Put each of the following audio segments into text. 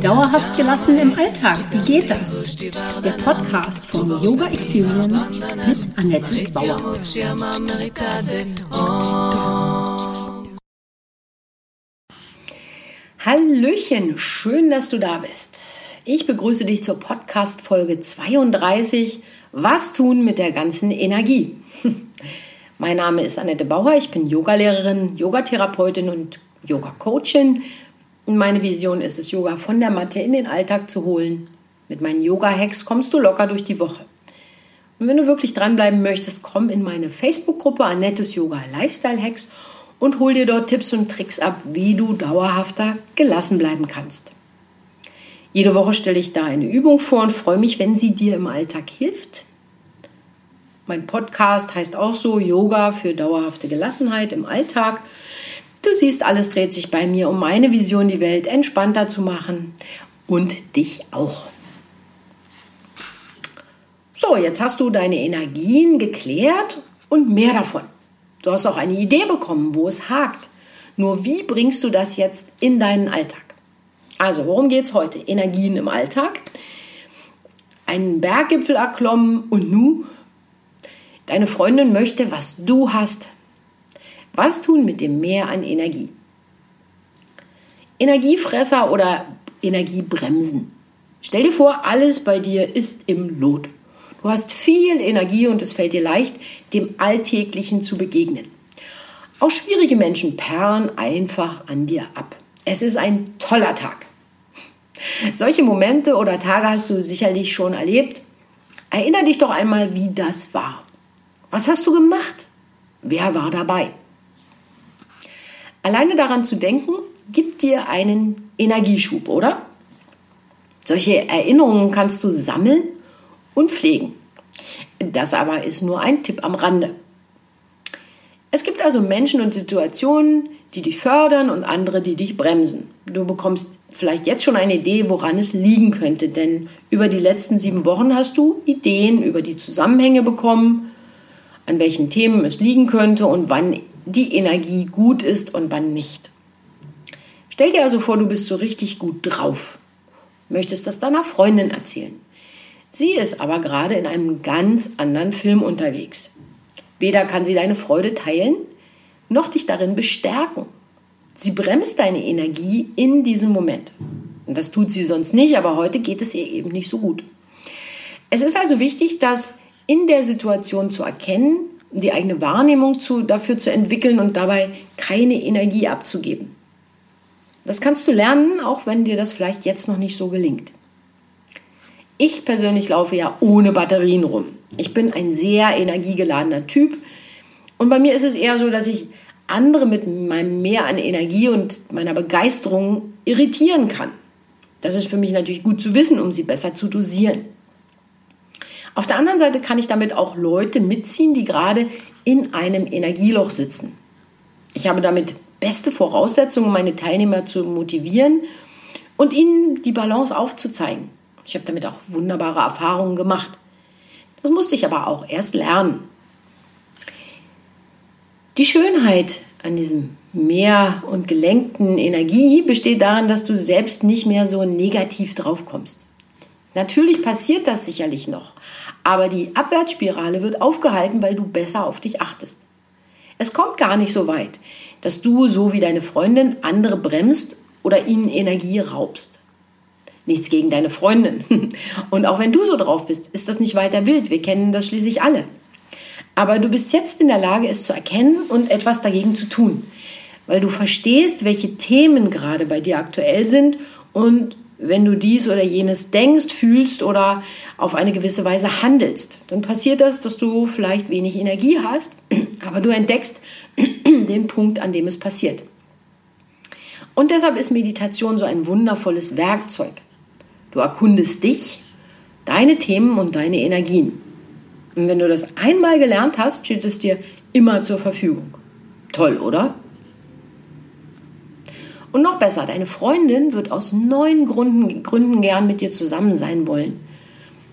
Dauerhaft gelassen im Alltag, wie geht das? Der Podcast von Yoga Experience mit Annette Bauer. Hallöchen, schön, dass du da bist. Ich begrüße dich zur Podcast Folge 32. Was tun mit der ganzen Energie? Mein Name ist Annette Bauer, ich bin Yogalehrerin, Yogatherapeutin und Yoga-Coachin. Und meine Vision ist es, Yoga von der Matte in den Alltag zu holen. Mit meinen Yoga-Hacks kommst du locker durch die Woche. Und wenn du wirklich dranbleiben möchtest, komm in meine Facebook-Gruppe Annettes Yoga Lifestyle Hacks und hol dir dort Tipps und Tricks ab, wie du dauerhafter gelassen bleiben kannst. Jede Woche stelle ich da eine Übung vor und freue mich, wenn sie dir im Alltag hilft. Mein Podcast heißt auch so Yoga für dauerhafte Gelassenheit im Alltag. Du siehst, alles dreht sich bei mir um meine Vision, die Welt entspannter zu machen und dich auch. So, jetzt hast du deine Energien geklärt und mehr davon. Du hast auch eine Idee bekommen, wo es hakt. Nur wie bringst du das jetzt in deinen Alltag? Also, worum geht es heute? Energien im Alltag, einen Berggipfel erklommen und nu Deine Freundin möchte, was du hast. Was tun mit dem Mehr an Energie? Energiefresser oder Energiebremsen. Stell dir vor, alles bei dir ist im Lot. Du hast viel Energie und es fällt dir leicht, dem Alltäglichen zu begegnen. Auch schwierige Menschen perlen einfach an dir ab. Es ist ein toller Tag. Solche Momente oder Tage hast du sicherlich schon erlebt. Erinner dich doch einmal, wie das war. Was hast du gemacht? Wer war dabei? Alleine daran zu denken, gibt dir einen Energieschub, oder? Solche Erinnerungen kannst du sammeln und pflegen. Das aber ist nur ein Tipp am Rande. Es gibt also Menschen und Situationen, die dich fördern und andere, die dich bremsen. Du bekommst vielleicht jetzt schon eine Idee, woran es liegen könnte, denn über die letzten sieben Wochen hast du Ideen über die Zusammenhänge bekommen an welchen Themen es liegen könnte und wann die Energie gut ist und wann nicht. Stell dir also vor, du bist so richtig gut drauf, möchtest das deiner Freundin erzählen. Sie ist aber gerade in einem ganz anderen Film unterwegs. Weder kann sie deine Freude teilen, noch dich darin bestärken. Sie bremst deine Energie in diesem Moment. Das tut sie sonst nicht, aber heute geht es ihr eben nicht so gut. Es ist also wichtig, dass in der Situation zu erkennen, die eigene Wahrnehmung zu, dafür zu entwickeln und dabei keine Energie abzugeben. Das kannst du lernen, auch wenn dir das vielleicht jetzt noch nicht so gelingt. Ich persönlich laufe ja ohne Batterien rum. Ich bin ein sehr energiegeladener Typ und bei mir ist es eher so, dass ich andere mit meinem Mehr an Energie und meiner Begeisterung irritieren kann. Das ist für mich natürlich gut zu wissen, um sie besser zu dosieren. Auf der anderen Seite kann ich damit auch Leute mitziehen, die gerade in einem Energieloch sitzen. Ich habe damit beste Voraussetzungen, meine Teilnehmer zu motivieren und ihnen die Balance aufzuzeigen. Ich habe damit auch wunderbare Erfahrungen gemacht. Das musste ich aber auch erst lernen. Die Schönheit an diesem Meer und gelenkten Energie besteht darin, dass du selbst nicht mehr so negativ drauf kommst. Natürlich passiert das sicherlich noch, aber die Abwärtsspirale wird aufgehalten, weil du besser auf dich achtest. Es kommt gar nicht so weit, dass du, so wie deine Freundin, andere bremst oder ihnen Energie raubst. Nichts gegen deine Freundin. Und auch wenn du so drauf bist, ist das nicht weiter wild. Wir kennen das schließlich alle. Aber du bist jetzt in der Lage, es zu erkennen und etwas dagegen zu tun, weil du verstehst, welche Themen gerade bei dir aktuell sind und wenn du dies oder jenes denkst, fühlst oder auf eine gewisse Weise handelst, dann passiert das, dass du vielleicht wenig Energie hast, aber du entdeckst den Punkt, an dem es passiert. Und deshalb ist Meditation so ein wundervolles Werkzeug. Du erkundest dich, deine Themen und deine Energien. Und wenn du das einmal gelernt hast, steht es dir immer zur Verfügung. Toll, oder? Und noch besser, deine Freundin wird aus neuen Gründen, Gründen gern mit dir zusammen sein wollen.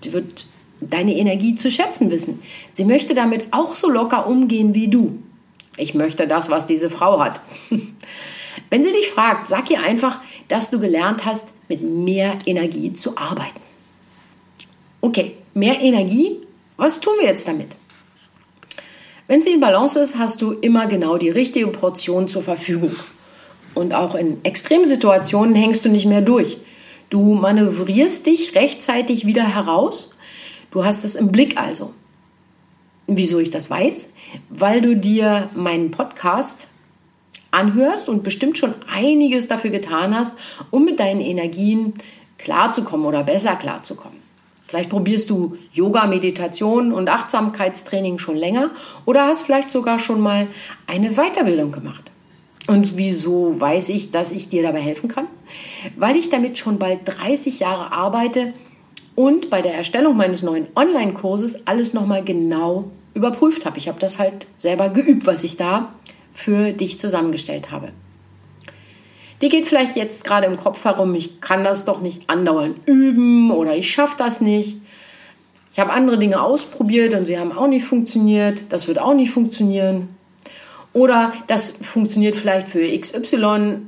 Sie wird deine Energie zu schätzen wissen. Sie möchte damit auch so locker umgehen wie du. Ich möchte das, was diese Frau hat. Wenn sie dich fragt, sag ihr einfach, dass du gelernt hast, mit mehr Energie zu arbeiten. Okay, mehr Energie, was tun wir jetzt damit? Wenn sie in Balance ist, hast du immer genau die richtige Portion zur Verfügung. Und auch in Extremsituationen hängst du nicht mehr durch. Du manövrierst dich rechtzeitig wieder heraus. Du hast es im Blick also. Wieso ich das weiß? Weil du dir meinen Podcast anhörst und bestimmt schon einiges dafür getan hast, um mit deinen Energien klarzukommen oder besser klarzukommen. Vielleicht probierst du Yoga, Meditation und Achtsamkeitstraining schon länger oder hast vielleicht sogar schon mal eine Weiterbildung gemacht. Und wieso weiß ich, dass ich dir dabei helfen kann? Weil ich damit schon bald 30 Jahre arbeite und bei der Erstellung meines neuen Online-Kurses alles nochmal genau überprüft habe. Ich habe das halt selber geübt, was ich da für dich zusammengestellt habe. Die geht vielleicht jetzt gerade im Kopf herum, ich kann das doch nicht andauernd üben oder ich schaffe das nicht. Ich habe andere Dinge ausprobiert und sie haben auch nicht funktioniert. Das wird auch nicht funktionieren. Oder das funktioniert vielleicht für XY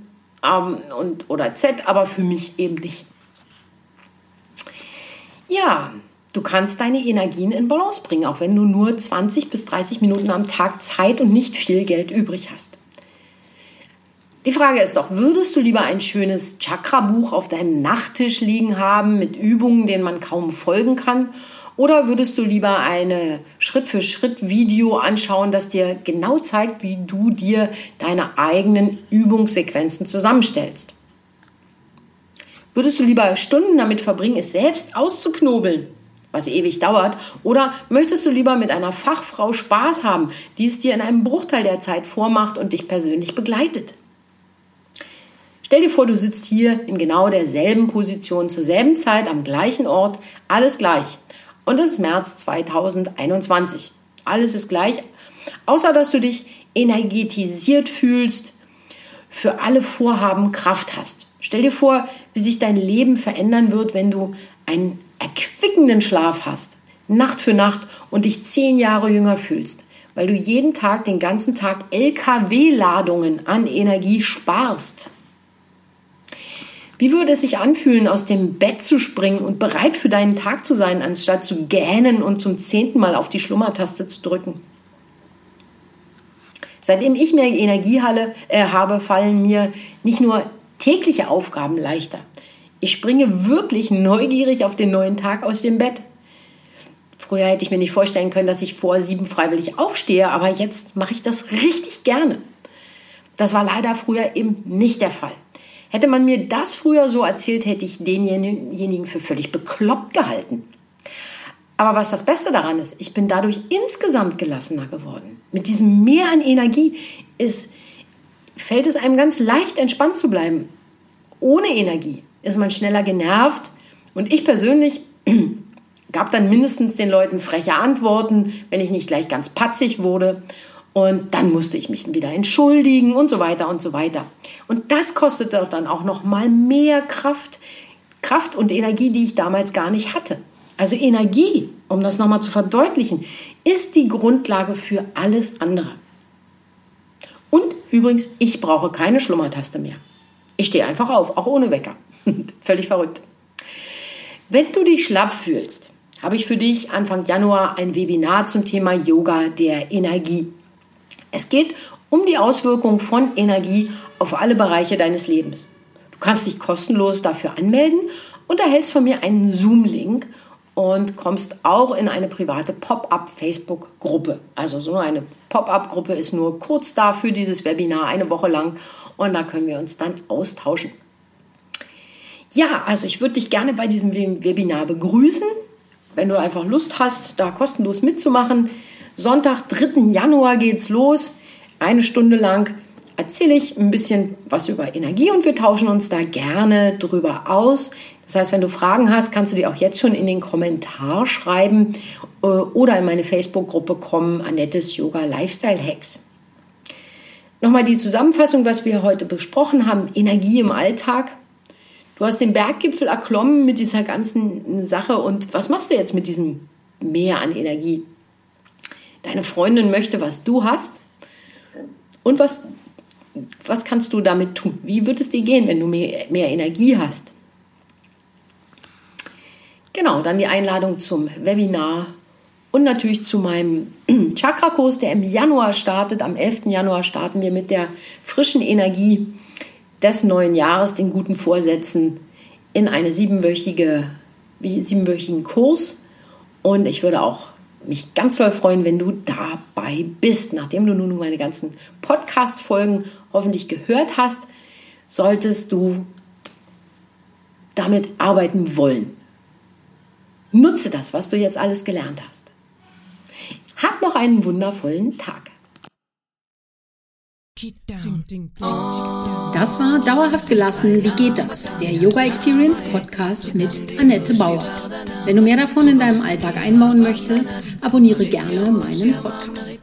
ähm, und, oder Z, aber für mich eben nicht. Ja, du kannst deine Energien in Balance bringen, auch wenn du nur 20 bis 30 Minuten am Tag Zeit und nicht viel Geld übrig hast. Die Frage ist doch, würdest du lieber ein schönes Chakra-Buch auf deinem Nachttisch liegen haben mit Übungen, denen man kaum folgen kann? Oder würdest du lieber eine Schritt-für-Schritt-Video anschauen, das dir genau zeigt, wie du dir deine eigenen Übungssequenzen zusammenstellst? Würdest du lieber Stunden damit verbringen, es selbst auszuknobeln, was ewig dauert? Oder möchtest du lieber mit einer Fachfrau Spaß haben, die es dir in einem Bruchteil der Zeit vormacht und dich persönlich begleitet? Stell dir vor, du sitzt hier in genau derselben Position zur selben Zeit am gleichen Ort, alles gleich. Und es ist März 2021. Alles ist gleich, außer dass du dich energetisiert fühlst, für alle Vorhaben Kraft hast. Stell dir vor, wie sich dein Leben verändern wird, wenn du einen erquickenden Schlaf hast, Nacht für Nacht und dich zehn Jahre jünger fühlst, weil du jeden Tag, den ganzen Tag LKW-Ladungen an Energie sparst. Wie würde es sich anfühlen, aus dem Bett zu springen und bereit für deinen Tag zu sein, anstatt zu gähnen und zum zehnten Mal auf die Schlummertaste zu drücken? Seitdem ich mehr Energie äh, habe, fallen mir nicht nur tägliche Aufgaben leichter. Ich springe wirklich neugierig auf den neuen Tag aus dem Bett. Früher hätte ich mir nicht vorstellen können, dass ich vor sieben freiwillig aufstehe, aber jetzt mache ich das richtig gerne. Das war leider früher eben nicht der Fall. Hätte man mir das früher so erzählt, hätte ich denjenigen für völlig bekloppt gehalten. Aber was das Beste daran ist, ich bin dadurch insgesamt gelassener geworden. Mit diesem Mehr an Energie ist, fällt es einem ganz leicht, entspannt zu bleiben. Ohne Energie ist man schneller genervt. Und ich persönlich gab dann mindestens den Leuten freche Antworten, wenn ich nicht gleich ganz patzig wurde. Und dann musste ich mich wieder entschuldigen und so weiter und so weiter. Und das kostet doch dann auch noch mal mehr Kraft, Kraft und Energie, die ich damals gar nicht hatte. Also Energie, um das nochmal zu verdeutlichen, ist die Grundlage für alles andere. Und übrigens, ich brauche keine Schlummertaste mehr. Ich stehe einfach auf, auch ohne Wecker. Völlig verrückt. Wenn du dich schlapp fühlst, habe ich für dich Anfang Januar ein Webinar zum Thema Yoga der Energie. Es geht um die Auswirkung von Energie auf alle Bereiche deines Lebens. Du kannst dich kostenlos dafür anmelden und erhältst von mir einen Zoom-Link und kommst auch in eine private Pop-up-Facebook-Gruppe. Also so eine Pop-up-Gruppe ist nur kurz da für dieses Webinar, eine Woche lang und da können wir uns dann austauschen. Ja, also ich würde dich gerne bei diesem Webinar begrüßen. Wenn du einfach Lust hast, da kostenlos mitzumachen, Sonntag, 3. Januar geht's los. Eine Stunde lang erzähle ich ein bisschen was über Energie und wir tauschen uns da gerne drüber aus. Das heißt, wenn du Fragen hast, kannst du die auch jetzt schon in den Kommentar schreiben äh, oder in meine Facebook-Gruppe kommen, Annettes Yoga Lifestyle Hacks. Nochmal die Zusammenfassung, was wir heute besprochen haben, Energie im Alltag. Du hast den Berggipfel erklommen mit dieser ganzen Sache und was machst du jetzt mit diesem Meer an Energie? Deine Freundin möchte, was du hast. Und was, was kannst du damit tun? Wie wird es dir gehen, wenn du mehr, mehr Energie hast? Genau, dann die Einladung zum Webinar und natürlich zu meinem Chakra-Kurs, der im Januar startet. Am 11. Januar starten wir mit der frischen Energie des neuen Jahres, den guten Vorsätzen in eine siebenwöchige, siebenwöchigen Kurs. Und ich würde auch mich ganz doll freuen, wenn du dabei bist. Nachdem du nun meine ganzen Podcast-Folgen hoffentlich gehört hast, solltest du damit arbeiten wollen. Nutze das, was du jetzt alles gelernt hast. Hab noch einen wundervollen Tag. Das war Dauerhaft gelassen. Wie geht das? Der Yoga Experience Podcast mit Annette Bauer. Wenn du mehr davon in deinem Alltag einbauen möchtest, abonniere gerne meinen Podcast.